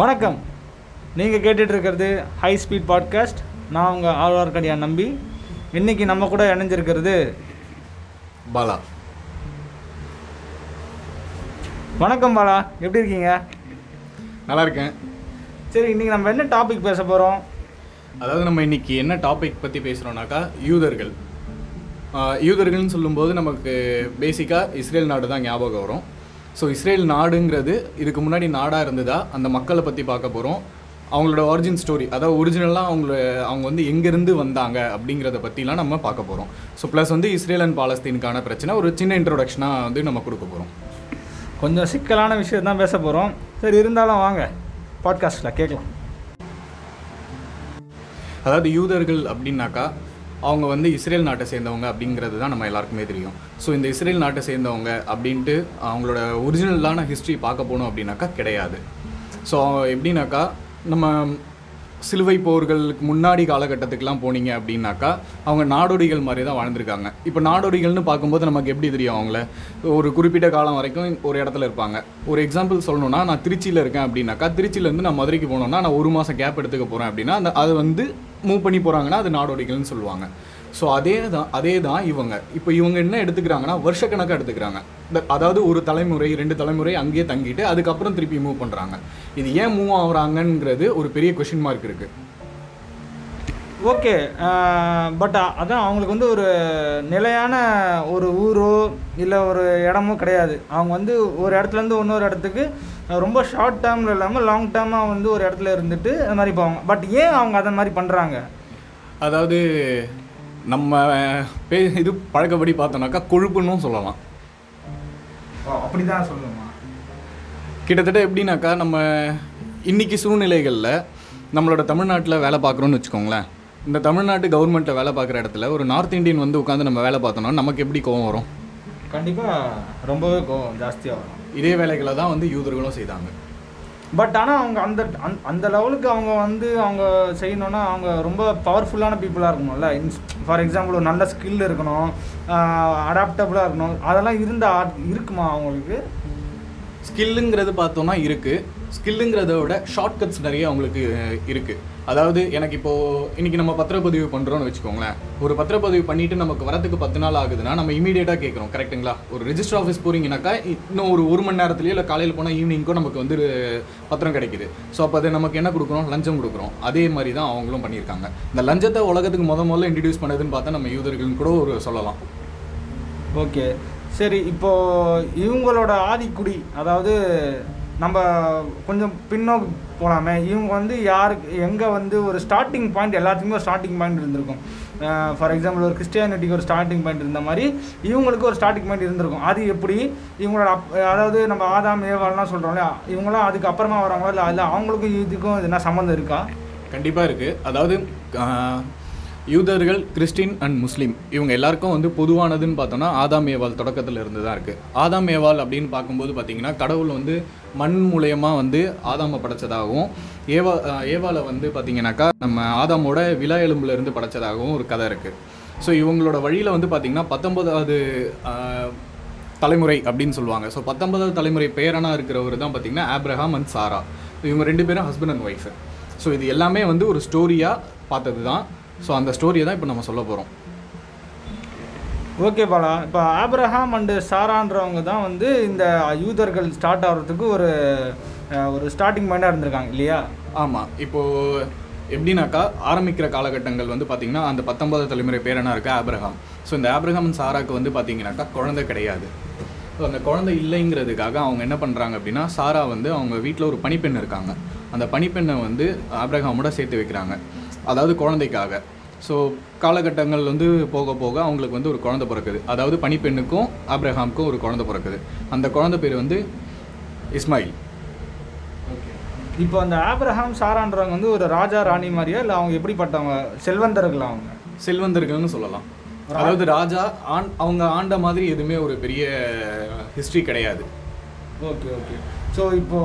வணக்கம். நீங்கள் கேட்டுட்டு இருக்கிறது ஹை ஸ்பீட் பாட்காஸ்ட் நான் உங்கள் ஆழ்வார்க்கடியான் நம்பி. இன்னைக்கு நம்ம கூட இணைஞ்சிருக்கிறது பாலா. வணக்கம் பாலா. எப்படி இருக்கீங்க? நல்லா இருக்கேன் சரி இன்னைக்கு நம்ம என்ன டாபிக் பேச போகிறோம் அதாவது நம்ம இன்னைக்கு என்ன டாபிக் பற்றி பேசுகிறோம்னாக்கா யூதர்கள். யூதர்கள்னு சொல்லும்போது நமக்கு பேசிக்காக இஸ்ரேல் நாடு தான் ஞாபகம் வரும். ஸோ இஸ்ரேல் நாடுங்கிறது இதுக்கு முன்னாடி நாடாக இருந்ததா? அந்த மக்களை பற்றி பார்க்க போகிறோம் அவங்களோட ஒரிஜின் ஸ்டோரி அதாவது ஒரிஜினலாக அவங்கள அவங்க வந்து எங்கேருந்து வந்தாங்க அப்படிங்கிறத பற்றிலாம் நம்ம பார்க்க போகிறோம் ஸோ ப்ளஸ் வந்து இஸ்ரேல் அண்ட் பாலஸ்தீனுக்கான பிரச்சனை ஒரு சின்ன இன்ட்ரோடக்ஷனாக வந்து நம்ம கொடுக்க போகிறோம் கொஞ்சம் சிக்கலான விஷயம் தான் பேச போகிறோம் சரி இருந்தாலும் வாங்க பாட்காஸ்ட்டில் கேட்கலாம். அதாவது யூதர்கள் அப்படின்னாக்கா அவங்க வந்து இஸ்ரேல் நாட்டை சேர்ந்தவங்க அப்படிங்கிறது தான் நம்ம எல்லாருக்குமே தெரியும். ஸோ இந்த இஸ்ரேல் நாட்டை சேர்ந்தவங்க அப்படின்ட்டு அவங்களோட ஒரிஜினலான ஹிஸ்ட்ரி பார்க்க போனோம் அப்படின்னாக்கா கிடையாது. ஸோ எப்படின்னாக்கா நம்ம சிலுவை போர்களுக்கு முன்னாடி காலகட்டத்துக்குலாம் போனீங்க அப்படின்னாக்கா அவங்க நாடோடிகள் மாதிரி தான் வாழ்ந்திருக்காங்க. இப்போ நாடோடிகள்னு பார்க்கும்போது நமக்கு எப்படி தெரியும் அவங்கள? ஒரு குறிப்பிட்ட காலம் வரைக்கும் ஒரு இடத்துல இருப்பாங்க. ஒரு எக்ஸாம்பிள் சொல்லணும்னா நான் திருச்சியில் இருக்கேன் அப்படின்னாக்கா திருச்சியிலேருந்து நான் மதுரைக்கு போனோம்னா நான் ஒரு மாதம் கேப் எடுத்துக்க போகிறேன் அப்படின்னா அந்த அது வந்து மூவ் பண்ணி போகிறாங்கன்னா அது நாடோடிகள்னு சொல்லுவாங்க. ஸோ அதே தான் அதே தான் இவங்க. இப்போ இவங்க என்ன எடுத்துக்கிறாங்கன்னா வருஷக்கணக்காக எடுத்துக்கிறாங்க. இந்த- அதாவது ஒரு தலைமுறை ரெண்டு தலைமுறை அங்கேயே தங்கிட்டு அதுக்கப்புறம் திருப்பி மூவ் பண்ணுறாங்க இது ஏன் மூவ் ஆகுறாங்கங்கிறது ஒரு பெரிய கொஷின் மார்க் இருக்குது ஓகே பட் அதான் அவங்களுக்கு வந்து ஒரு நிலையான ஒரு ஊரோ இல்லை ஒரு இடமோ கிடையாது. அவங்க வந்து ஒரு இடத்துலேருந்து இன்னொரு இடத்துக்கு ரொம்ப ஷார்ட் டேர்மில் இல்லாமல் லாங் டேர்மாக வந்து ஒரு இடத்துல இருந்துட்டு அது மாதிரி போவாங்க. பட் ஏன் அவங்க அதை மாதிரி பண்ணுறாங்க அதாவது நம்ம பே இது பழக்கப்படி பார்த்தோம்னாக்கா கொழுப்புன்னும் சொல்லலாம். அப்படி தான் சொல்லணுமா? கிட்டத்தட்ட எப்படின்னாக்கா நம்ம இன்னைக்கு சூழ்நிலைகளில் நம்மளோட தமிழ்நாட்டில் வேலை பார்க்குறோன்னு வச்சுக்கோங்களேன். இந்த தமிழ்நாட்டு கவர்மெண்ட்டில் வேலை பார்க்குற இடத்துல ஒரு நார்த் இந்தியன் வந்து உட்காந்து நம்ம வேலை பார்த்தோம்னா நமக்கு எப்படி கோவம் வரும்? கண்டிப்பாக ரொம்பவே கோவம் ஜாஸ்தியாக வரும். இதே வேலைகளை தான் வந்து யூதர்களும் செய்தாங்க. பட் ஆனால் அவங்க அந்த அந்த- அந்த லெவலுக்கு அவங்க வந்து அவங்க செய்யணும்னா அவங்க ரொம்ப பவர்ஃபுல்லான பீப்புளாக இருக்கணும்ல. ஃபார் எக்ஸாம்பிள் ஒரு நல்ல ஸ்கில் இருக்கணும் அடாப்டபுளாக இருக்கணும். அதெல்லாம் இருந்தால் இருக்குமா அவங்களுக்கு? ஸ்கில்லுங்கிறது பார்த்தோம்னா இருக்குது ஸ்கில்லுங்கிறத விட ஷார்ட்கட்ஸ் நிறைய அவங்களுக்கு இருக்குது அதாவது எனக்கு இப்போது இன்றைக்கி நம்ம பத்திரப்பதிவு பண்ணுறோம்னு வச்சுக்கோங்களேன். ஒரு பத்திரப்பதிவு பண்ணிவிட்டு நமக்கு வரத்துக்கு பத்து நாள் ஆகுதுன்னா நம்ம இமீடியட்டாக கேட்குறோம் கரெக்ட்டுங்களா ஒரு ரிஜிஸ்டர் ஆஃபீஸ் போகிறீங்கனாக்கா இன்னும் ஒரு ஒரு மணி நேரத்துலயோ இல்லை காலையில் போனால் ஈவினிங்க்கோ நமக்கு வந்து பத்திரம் கிடைக்குது. ஸோ அப்போ அது நமக்கு என்ன கொடுக்குறோம்? லஞ்சம் கொடுக்குறோம். அதே மாதிரி தான் அவங்களும் பண்ணியிருக்காங்க. இந்த லஞ்சத்தை உலகத்துக்கு முத முதல்ல இன்ட்ரடியூஸ் பண்ணதுன்னு பார்த்தா நம்ம யூதர்கள்னு கூட ஒரு சொல்லலாம். ஓகே. சரி இப்போது இவங்களோட ஆதிக்குடி அதாவது நம்ம கொஞ்சம் பின்னோக்கி போகலாமே இவங்க வந்து யாருக்கு எங்கே வந்து ஒரு ஸ்டார்டிங் பாயிண்ட் எல்லாத்துக்குமே ஒரு ஸ்டார்டிங் பாயிண்ட் இருந்திருக்கும். ஃபார் எக்ஸாம்பிள் ஒரு கிறிஸ்டியானிட்டிக்கு ஒரு ஸ்டார்டிங் பாயிண்ட் இருந்த மாதிரி இவங்களுக்கு ஒரு ஸ்டார்டிங் பாயிண்ட் இருந்திருக்கும். அது எப்படி? இவங்களோட அப் அதாவது நம்ம ஆதாம் ஏவாள்லாம் சொல்கிறோம்ல இவங்களாம் அதுக்கு அப்புறமா வராங்களோ இல்லை அதில் அவங்களுக்கும் இதுக்கும் என்ன சம்மந்தம் இருக்கா? கண்டிப்பாக இருக்குது அதாவது யூதர்கள் கிறிஸ்டின் அண்ட் முஸ்லீம் இவங்க எல்லாருக்கும் வந்து பொதுவானதுன்னு பார்த்தோன்னா ஆதாம் ஏவால் தொடக்கத்தில் இருந்து தான் இருக்குது ஆதாம் ஏவால் அப்படின்னு பார்க்கும்போது பார்த்தீங்கன்னா கடவுள் வந்து மண் மூலயமா வந்து ஆதாமை படைச்சதாகவும் ஏவா ஏவாலை வந்து பார்த்திங்கனாக்கா நம்ம ஆதாமோட விழா எலும்புலேருந்து படைச்சதாகவும் ஒரு கதை இருக்குது ஸோ இவங்களோட வழியில் வந்து பார்த்திங்கன்னா பத்தொன்பதாவது தலைமுறை அப்படின்னு சொல்லுவாங்க. ஸோ பத்தொன்பதாவது தலைமுறை பேரனாக இருக்கிறவர் தான் பார்த்தீங்கன்னா ஆப்ரஹாம் அண்ட் சாரா. இவங்க ரெண்டு பேரும் ஹஸ்பண்ட் அண்ட் ஒய்ஃபு ஸோ இது எல்லாமே வந்து ஒரு ஸ்டோரியாக பார்த்தது தான் ஸோ அந்த ஸ்டோரியை தான் இப்போ நம்ம சொல்ல போகிறோம் ஓகே பாலா. இப்போ ஆப்ரஹாம் அண்டு சாரான்றவங்க தான் வந்து இந்த யூதர்கள் ஸ்டார்ட் ஆகிறதுக்கு ஒரு ஒரு ஸ்டார்டிங் பாயிண்டாக இருந்திருக்காங்க இல்லையா? ஆமாம் இப்போது எப்படின்னாக்கா ஆரம்பிக்கிற காலகட்டங்கள் வந்து பார்த்திங்கன்னா அந்த பத்தொன்பது தலைமுறை பேரனாக இருக்க ஆப்ரஹாம் ஸோ இந்த ஆப்ரஹாம் சாராக்கு வந்து பார்த்தீங்கன்னாக்கா குழந்தை கிடையாது. ஸோ அந்த குழந்தை இல்லைங்கிறதுக்காக அவங்க என்ன பண்ணுறாங்க அப்படின்னா சாரா வந்து அவங்க வீட்டில் ஒரு பணிப்பெண் இருக்காங்க. அந்த பணிப்பெண்ணை வந்து ஆப்ரஹாமோட சேர்த்து வைக்கிறாங்க. அதாவது குழந்தைக்காக. ஸோ காலகட்டங்கள் வந்து போக போக அவங்களுக்கு வந்து ஒரு குழந்தை பிறக்குது. அதாவது பணிப்பெண்ணுக்கும் ஆப்ரஹாமுக்கும் ஒரு குழந்தை பிறக்குது. அந்த குழந்தை பேர் வந்து இஸ்மாயில். இப்போ அந்த ஆப்ரஹாம் சாரான்றவங்க வந்து ஒரு ராஜா ராணி மாதிரியா? இல்லை அவங்க எப்படிப்பட்டவங்க? செல்வந்தர்களா அவங்க? செல்வந்தர்கள்னு சொல்லலாம். அதாவது ராஜா ஆண் அவங்க ஆண்ட மாதிரி எதுவுமே ஒரு பெரிய ஹிஸ்ட்ரி கிடையாது. Okay okay. ஸோ இப்போ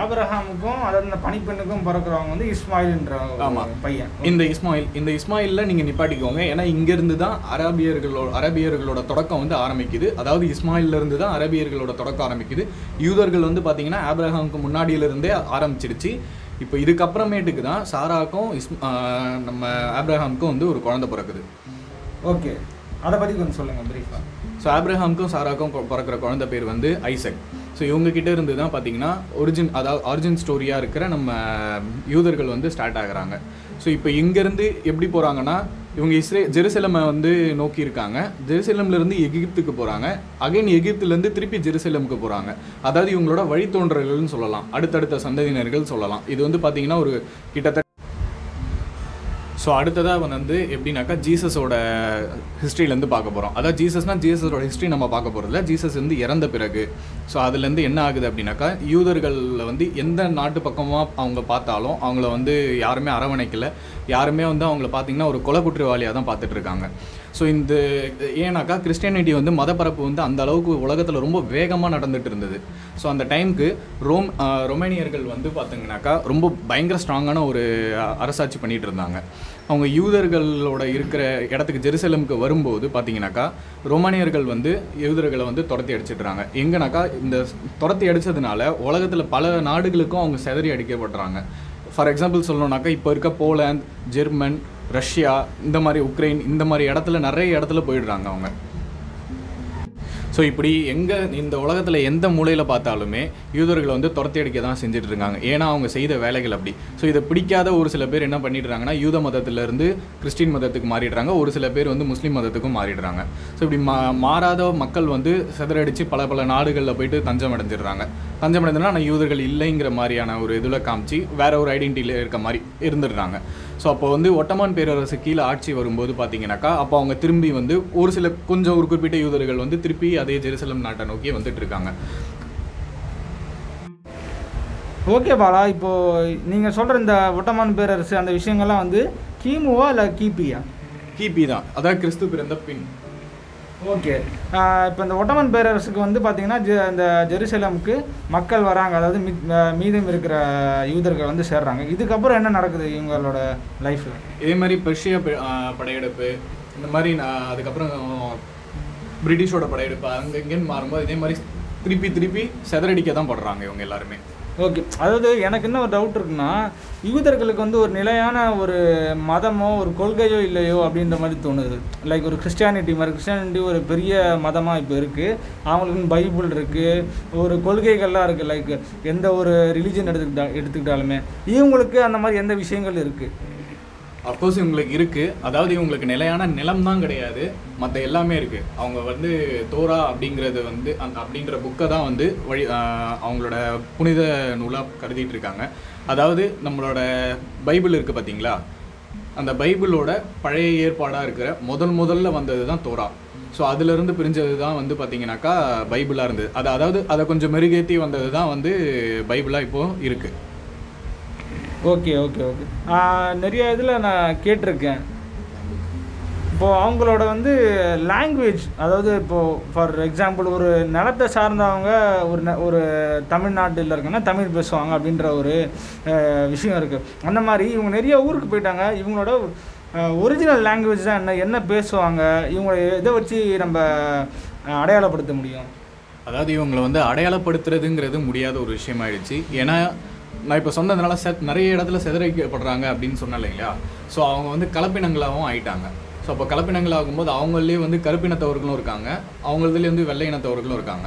ஆபிரஹாமுக்கும் அதாவது இந்த பனிப்பெண்ணுக்கும் பிறக்கிறவங்க வந்து இஸ்மாயில்ன்ற ஒரு ஆமா. பையன். இந்த இஸ்மாயில் இந்த இஸ்மாயில்ல நீங்க நிப்பாட்டிக்கோங்க. ஏன்னா இங்க இருந்து தான் அரபியர்களோட அரபியர்களோட தொடக்கம் வந்து ஆரம்பிக்குது. அதாவது இஸ்மாயில்ல இருந்து தான் அரபியர்களோட தொடக்கம் ஆரம்பிக்குது. யூதர்கள் வந்து பாத்தீங்கன்னா ஆபிரஹாமுக்கு முன்னாடியில இருந்தே ஆரம்பிச்சிருச்சு. இப்போ இதுக்கப்புறமேட்டுக்கு தான் சாராக்கும் இஸ் நம்ம ஆப்ரஹாமுக்கும் வந்து ஒரு குழந்தை பிறக்குது. ஓகே அதை பற்றி கொஞ்சம் சொல்லுங்கள் பிரீஃபாக ஸோ ஆப்ரஹாமுக்கும் சாராக்கும் பிறக்கிற குழந்தை பேர் வந்து ஐசக். ஸோ இவங்கக்கிட்ட இருந்து தான் பார்த்தீங்கன்னா ஒரிஜின் அதாவது ஆரிஜின் ஸ்டோரியாக இருக்கிற நம்ம யூதர்கள் வந்து ஸ்டார்ட் ஆகுறாங்க. ஸோ இப்போ இங்கேருந்து எப்படி போகிறாங்கன்னா இவங்க இஸ்ரே ஜெருசலமை வந்து நோக்கி இருக்காங்க. ஜெருசலம்லேருந்து எகிப்துக்கு போகிறாங்க அகைன் எகிப்துலேருந்து திருப்பி ஜெருசலமுக்கு போகிறாங்க அதாவது இவங்களோட வழித்தோன்றல்கள்னு சொல்லலாம். அடுத்தடுத்த சந்ததியினர்கள் சொல்லலாம். இது வந்து பார்த்தீங்கன்னா ஒரு கிட்டத்தட்ட ஸோ அடுத்ததாக வந்து எப்படின்னாக்கா ஜீசஸோட ஹிஸ்ட்ரியிலேருந்து பார்க்க போகிறோம் அதாவது ஜீசஸ்னால் ஜீசஸோட ஹிஸ்ட்ரி நம்ம பார்க்க போகிறதில்ல ஜீசஸ் வந்து இறந்த பிறகு. ஸோ அதுலேருந்து என்ன ஆகுது அப்படின்னாக்கா யூதர்களில் வந்து எந்த நாட்டு பக்கமாக அவங்க பார்த்தாலும் அவங்கள வந்து யாருமே அரவணைக்கல. யாருமே வந்து அவங்கள பார்த்தீங்கன்னா ஒரு கொலை குற்றவாளியாக தான் பார்த்துட்ருக்காங்க ஸோ இந்த ஏன்னாக்கா கிறிஸ்டியானிட்டி வந்து மதப்பரப்பு வந்து அந்த அளவுக்கு உலகத்தில் ரொம்ப வேகமாக நடந்துட்டு இருந்தது. ஸோ அந்த டைமுக்கு ரோம் ரொமேனியர்கள் வந்து பார்த்தீங்கன்னாக்கா ரொம்ப பயங்கர ஸ்ட்ராங்கான ஒரு அரசாட்சி பண்ணிட்டு இருந்தாங்க. அவங்க யூதர்களோட இருக்கிற இடத்துக்கு ஜெருசலமுக்கு வரும்போது பார்த்தீங்கன்னாக்கா ரோமானியர்கள் வந்து யூதர்களை வந்து துரத்தி அடிச்சிடுறாங்க. எங்கனாக்கா இந்த துரத்தி அடித்ததுனால உலகத்தில் பல நாடுகளுக்கும் அவங்க செதறி அடிக்கப்படுறாங்க ஃபார் எக்ஸாம்பிள் சொல்லணுன்னாக்கா இப்போ இருக்க போலாந்து ஜெர்மன் ரஷ்யா இந்த மாதிரி உக்ரைன் இந்த மாதிரி இடத்துல நிறைய இடத்துல போயிடுறாங்க அவங்க. ஸோ இப்படி எங்கே இந்த உலகத்தில் எந்த மூலையில் பார்த்தாலுமே யூதர்களை வந்து துரத்தி அடிக்க தான் செஞ்சுட்டு இருக்காங்க. ஏன்னா அவங்க செய்த வேலைகள் அப்படி. ஸோ இதை பிடிக்காத ஒரு சில பேர் என்ன பண்ணிடுறாங்கன்னா யூத மதத்திலேருந்து கிறிஸ்டின் மதத்துக்கு மாறிடுறாங்க. ஒரு சில பேர் வந்து முஸ்லீம் மதத்துக்கும் மாறிடுறாங்க. ஸோ இப்படி மா மாறாத மக்கள் வந்து சிதறடிச்சு பல பல நாடுகளில் போயிட்டு தஞ்சம் அடைஞ்சிடுறாங்க தஞ்சம் அடைஞ்சதுனா ஆனால் யூதர்கள் இல்லைங்கிற மாதிரியான ஒரு இதில் காமிச்சு வேற ஒரு ஐடென்டிட்டியில் இருக்க மாதிரி இருந்துடுறாங்க. ஸோ அப்போ வந்து ஒட்டமான் பேரரசு கீழே ஆட்சி வரும்போது பார்த்தீங்கன்னாக்கா அப்போ அவங்க திரும்பி வந்து ஒரு சில கொஞ்சம் ஒரு குறிப்பிட்ட யூதர்கள் வந்து திருப்பி அதே ஜெருசலம் நாட்டை நோக்கி வந்துட்டு இருக்காங்க ஓகே பாலா இப்போ நீங்கள் சொல்கிற இந்த ஒட்டமான் பேரரசு அந்த விஷயங்கள்லாம் வந்து கிமுவா இல்லை கிபியா? கிபி தான். அதாவது கிறிஸ்து பிறந்த பின். ஓகே. இப்போ இந்த ஒட்டமன் பேரரசுக்கு வந்து பார்த்தீங்கன்னா ஜெ- இந்த ஜெருசலமுக்கு மக்கள் வராங்க. அதாவது மீ- மீதம் இருக்கிற யூதர்கள் வந்து சேர்றாங்க. இதுக்கப்புறம் என்ன நடக்குது இவங்களோட லைஃப்பில் இதே மாதிரி பெர்ஷியா படையெடுப்பு இந்த மாதிரி நான் அதுக்கப்புறம் பிரிட்டிஷோட படையெடுப்பு அங்கே இங்கேன்னு மாறும்போது இதே மாதிரி திருப்பி திருப்பி செதறடிக்க தான் படுறாங்க இவங்க எல்லாருமே. ஓகே. அதாவது எனக்கு என்ன ஒரு டவுட் இருக்குன்னா யூதர்களுக்கு வந்து ஒரு நிலையான ஒரு மதமோ ஒரு கொள்கையோ இல்லையோ அப்படின்ற மாதிரி தோணுது. லைக் ஒரு கிறிஸ்டியானிட்டி மாதிரி. கிறிஸ்டியானிட்டி ஒரு பெரிய மதமாக இப்போ இருக்குது அவங்களுக்குன்னு பைபிள் இருக்குது ஒரு கொள்கைகள்லாம் இருக்குது லைக் எந்த ஒரு ரிலீஜன் எடுத்துக்கிட்டா எடுத்துக்கிட்டாலுமே. இவங்களுக்கு அந்த மாதிரி எந்த விஷயங்கள் இருக்குது அஃப்கோர்ஸ் இவங்களுக்கு இருக்குது அதாவது இவங்களுக்கு நிலையான நிலம் தான் கிடையாது. மற்ற எல்லாமே இருக்குது அவங்க வந்து தோரா அப்படிங்கிறது வந்து அந்த அப்படின்ற புக்கை தான் வந்து வழி அவங்களோட புனித நூலாக கருதிட்டு இருக்காங்க. அதாவது நம்மளோட பைபிள் இருக்குது பார்த்தீங்களா அந்த பைபிளோட பழைய ஏற்பாடாக இருக்கிற முதல் முதல்ல வந்தது தான் தோரா. ஸோ அதுலேருந்து பிரிஞ்சது தான் வந்து பார்த்தீங்கன்னாக்கா பைபிளாக இருந்தது. அது அதாவது அதை கொஞ்சம் மெருகேற்றி வந்தது தான் வந்து பைபிளாக இப்போது இருக்குது ஓகே ஓகே ஓகே. நிறைய இதில் நான் கேட்டிருக்கேன். இப்போது அவங்களோட வந்து லாங்குவேஜ் அதாவது இப்போது ஃபார் எக்ஸாம்பிள் ஒரு நிலத்தை சார்ந்தவங்க ஒரு ந- ஒரு தமிழ்நாட்டில் இருக்குன்னா தமிழ் பேசுவாங்க அப்படின்ற ஒரு விஷயம் இருக்குது அந்த மாதிரி இவங்க நிறைய ஊருக்கு போயிட்டாங்க. இவங்களோட ஒரிஜினல் லாங்குவேஜ் தான் என்ன என்ன பேசுவாங்க இவங்களை இதை வச்சு நம்ம அடையாளப்படுத்த முடியும்? அதாவது இவங்களை வந்து அடையாளப்படுத்துறதுங்கிறது முடியாத ஒரு விஷயமாயிடுச்சு. ஏன்னா நான் இப்போ சொன்னதுனால செ நிறைய இடத்துல சிதறிக்கப்படுறாங்க அப்படின்னு சொன்னேன் இல்லைங்களா? ஸோ அவங்க வந்து கலப்பினங்களாகவும் ஆயிட்டாங்க. ஸோ அப்போ கலப்பினங்கள் ஆகும்போது அவங்களே வந்து கருப்பினத்தவர்களும் இருக்காங்க. அவங்களதுலேயே வந்து வெள்ளை இனத்தவர்களும் இருக்காங்க.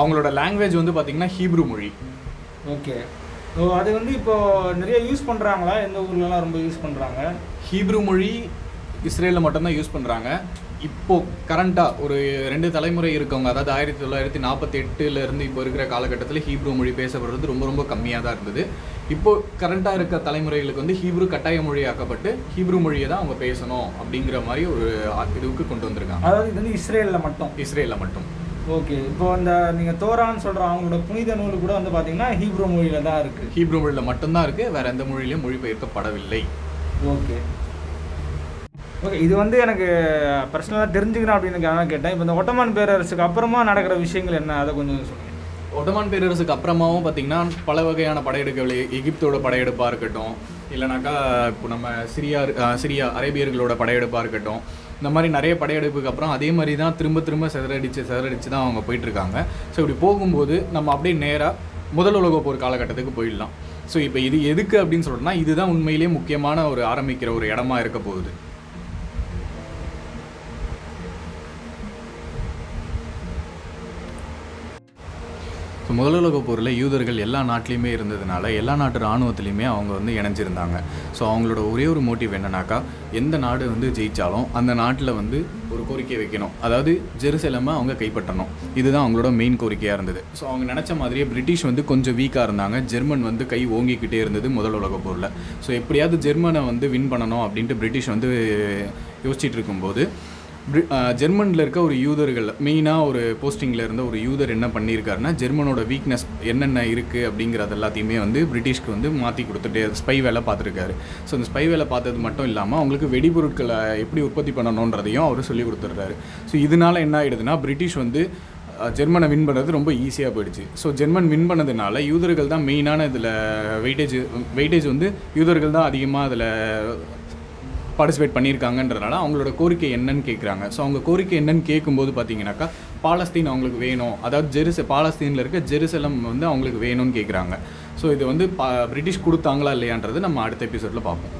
அவங்களோட லாங்குவேஜ் வந்து பார்த்திங்கன்னா ஹீப்ரு மொழி. ஓகே. ஸோ அது வந்து இப்போது நிறைய யூஸ் பண்ணுறாங்களா எந்த ஊர்லலாம் ரொம்ப யூஸ் பண்ணுறாங்க ஹீப்ரு மொழி இஸ்ரேலில் மட்டும்தான் யூஸ் பண்ணுறாங்க இப்போ கரண்ட்டாக ஒரு ரெண்டு தலைமுறை இருக்கவங்க அதாவது ஆயிரத்தி தொள்ளாயிரத்தி நாற்பத்தி எட்டுலேருந்து இப்போ இருக்கிற காலகட்டத்தில் ஹீப்ரு மொழி பேசப்படுறது ரொம்ப ரொம்ப கம்மியாக தான் இருந்தது. இப்போ கரண்ட்டாக இருக்க தலைமுறைகளுக்கு வந்து ஹீப்ரு கட்டாய மொழியாக்கப்பட்டு ஹீப்ரு மொழியை தான் அவங்க பேசணும் அப்படிங்கிற மாதிரி ஒரு இதுவுக்கு கொண்டு வந்திருக்காங்க. அதாவது இது வந்து இஸ்ரேலில் மட்டும்? இஸ்ரேலில் மட்டும். ஓகே. இப்போ அந்த நீங்கள் தோரான்னு சொல்கிற அவங்களோட புனித நூல் கூட வந்து பார்த்தீங்கன்னா ஹீப்ரோ மொழியில் தான் இருக்குது ஹீப்ரு மொழியில் மட்டும்தான் இருக்குது வேறு எந்த மொழியிலையும் மொழிபெயர்க்கப்படவில்லை. ஓகே. ஓகே இது வந்து எனக்கு பர்சனலாக தெரிஞ்சுக்கணும் அப்படின்னு நான் கேட்டேன். இப்போ இந்த ஒட்டமான் பேரரசுக்கு அப்புறமா நடக்கிற விஷயங்கள் என்ன? அதை கொஞ்சம் சொல்லுங்கள் ஒட்டமான் பேரரசுக்கு அப்புறமாவும் பார்த்தீங்கன்னா பல வகையான படையெடுப்புகள் எகிப்தோட படையெடுப்பாக இருக்கட்டும் இல்லைனாக்கா இப்போ நம்ம சிரியா சிரியா அரேபியர்களோட படையெடுப்பாக இருக்கட்டும் இந்த மாதிரி நிறைய படையெடுப்புக்கு அப்புறம் அதே மாதிரி தான் திரும்ப திரும்ப சிதறடிச்சு சிதறடிச்சு தான் அவங்க போயிட்டுருக்காங்க. ஸோ இப்படி போகும்போது நம்ம அப்படியே நேராக முதல் உலக போர் காலகட்டத்துக்கு போயிடலாம். ஸோ இப்போ இது எதுக்கு அப்படின்னு சொல்றோம்னா இதுதான் உண்மையிலேயே முக்கியமான ஒரு ஆரம்பிக்கிற ஒரு இடமா இருக்க போகுது. இப்போ முதல் உலக போரில் யூதர்கள் எல்லா நாட்டிலையுமே இருந்ததுனால எல்லா நாட்டு இராணுவத்துலேயுமே அவங்க வந்து இணைஞ்சிருந்தாங்க. ஸோ அவங்களோட ஒரே ஒரு மோட்டிவ் என்னன்னாக்கா எந்த நாடு வந்து ஜெயித்தாலும் அந்த நாட்டில் வந்து ஒரு கோரிக்கை வைக்கணும். அதாவது ஜெருசலமை அவங்க கைப்பற்றணும். இதுதான் அவங்களோட மெயின் கோரிக்கையாக இருந்தது. ஸோ அவங்க நினச்ச மாதிரியே பிரிட்டிஷ் வந்து கொஞ்சம் வீக்காக இருந்தாங்க. ஜெர்மன் வந்து கை ஓங்கிக்கிட்டே இருந்தது முதல் உலக போரில். ஸோ எப்படியாவது ஜெர்மனை வந்து வின் பண்ணணும் அப்படின்ட்டு பிரிட்டிஷ் வந்து யோசிச்சுட்டு இருக்கும்போது ஜெர்மனில் இருக்க ஒரு யூதர்கள் மெயினாக ஒரு போஸ்டிங்கில் இருந்த ஒரு யூதர் என்ன பண்ணியிருக்காருன்னா ஜெர்மனோட வீக்னஸ் என்னென்ன இருக்குது அப்படிங்கிறது எல்லாத்தையுமே வந்து பிரிட்டிஷ்க்கு வந்து மாற்றி கொடுத்துட்டு ஸ்பை வேலை பார்த்துருக்காரு. ஸோ அந்த ஸ்பை வேலை பார்த்தது மட்டும் இல்லாமல் அவங்களுக்கு வெடிபொருட்களை எப்படி உற்பத்தி பண்ணணுன்றதையும் அவர் சொல்லி கொடுத்துட்றாரு. ஸோ இதனால என்ன ஆயிடுதுன்னா பிரிட்டிஷ் வந்து ஜெர்மனை வின் பண்ணுறது ரொம்ப ஈஸியாக போயிடுச்சு. ஸோ ஜெர்மன் வின் பண்ணதுனால யூதர்கள் தான் மெயினான இதில் வெயிட்டேஜ் வெயிட்டேஜ் வந்து யூதர்கள் தான் அதிகமாக அதில் பார்ட்டிசிபேட் பண்ணியிருக்காங்கன்றதுனால அவங்களோட கோரிக்கை என்னன்னு கேட்குறாங்க ஸோ அவங்க கோரிக்கை என்னன்னு கேட்கும்போது பார்த்தீங்கன்னாக்கா பாலஸ்தீன் அவங்களுக்கு வேணும். அதாவது ஜெருச பாலஸ்தீனில் இருக்க ஜெருசலம் வந்து அவங்களுக்கு வேணும்னு கேட்குறாங்க ஸோ இது வந்து பா பிரிட்டிஷ் கொடுத்தாங்களா இல்லையான்றது நம்ம அடுத்த எபிசோடில் பார்ப்போம்